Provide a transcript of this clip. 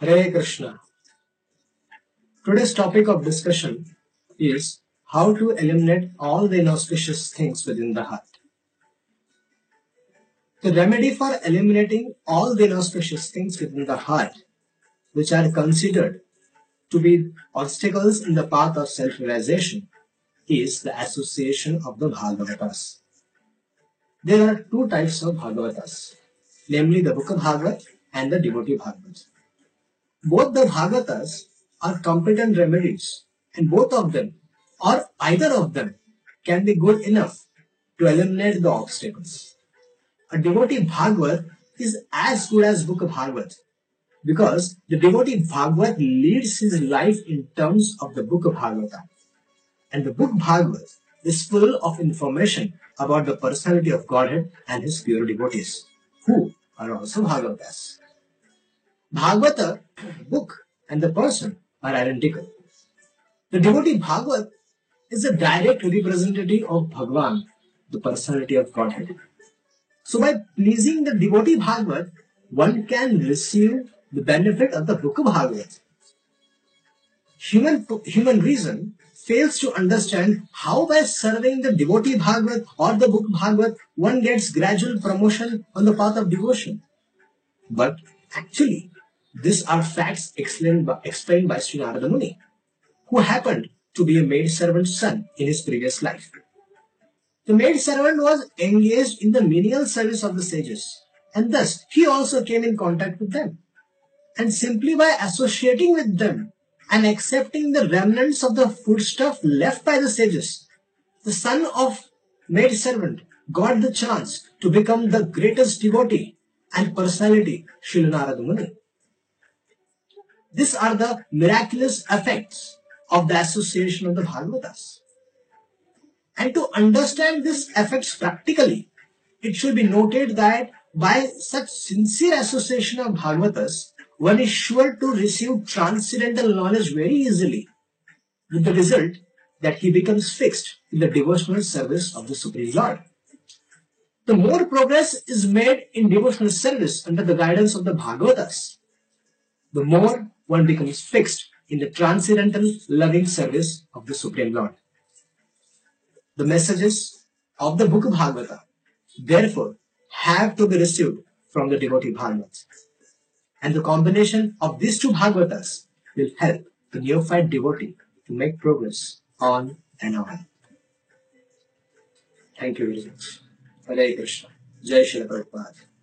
Hare Krishna. Today's topic of discussion is how to eliminate all the inauspicious things within the heart. The remedy for eliminating all the inauspicious things within the heart, which are considered to be obstacles in the path of self realization, is the association of the Bhagavatas. There are two types of Bhagavatas, namely the Book of Bhagavat and the Devotee Bhagavat. Both the Bhagavatas are competent remedies, and both of them, or either of them, can be good enough to eliminate the obstacles. A devotee Bhagavat is as good as Book of Bhagavat because the devotee Bhagavat leads his life in terms of the Book of Bhagavata. And the book Bhagavat is full of information about the personality of Godhead and his pure devotees, who are also Bhagavatas. Bhagavata, book, and the person are identical. The devotee Bhagavat is a direct representative of Bhagavan, the personality of Godhead. So by pleasing the devotee Bhagavat, one can receive the benefit of the book of Bhagavat. Human, human reason fails to understand how by serving the devotee Bhagavat or the book Bhagavat, one gets gradual promotion on the path of devotion. But actually, these are facts explained by, explained by Sri Narada Muni, who happened to be a maid servant's son in his previous life. The maid servant was engaged in the menial service of the sages, and thus he also came in contact with them. And simply by associating with them and accepting the remnants of the foodstuff left by the sages, the son of maid servant got the chance to become the greatest devotee and personality, Srila Narada Muni. These are the miraculous effects of the association of the Bhagavatas. And to understand these effects practically, it should be noted that by such sincere association of Bhagavatas, one is sure to receive transcendental knowledge very easily, with the result that he becomes fixed in the devotional service of the Supreme Lord. The more progress is made in devotional service under the guidance of the Bhagavatas, the more one becomes fixed in the transcendental loving service of the Supreme Lord. The messages of the book of Bhagavata, therefore, have to be received from the devotee Bhagavats. And the combination of these two Bhagavatas will help the neophyte devotee to make progress on and on. Thank you very much. Hare Krishna. Jai Shri Prabhupada.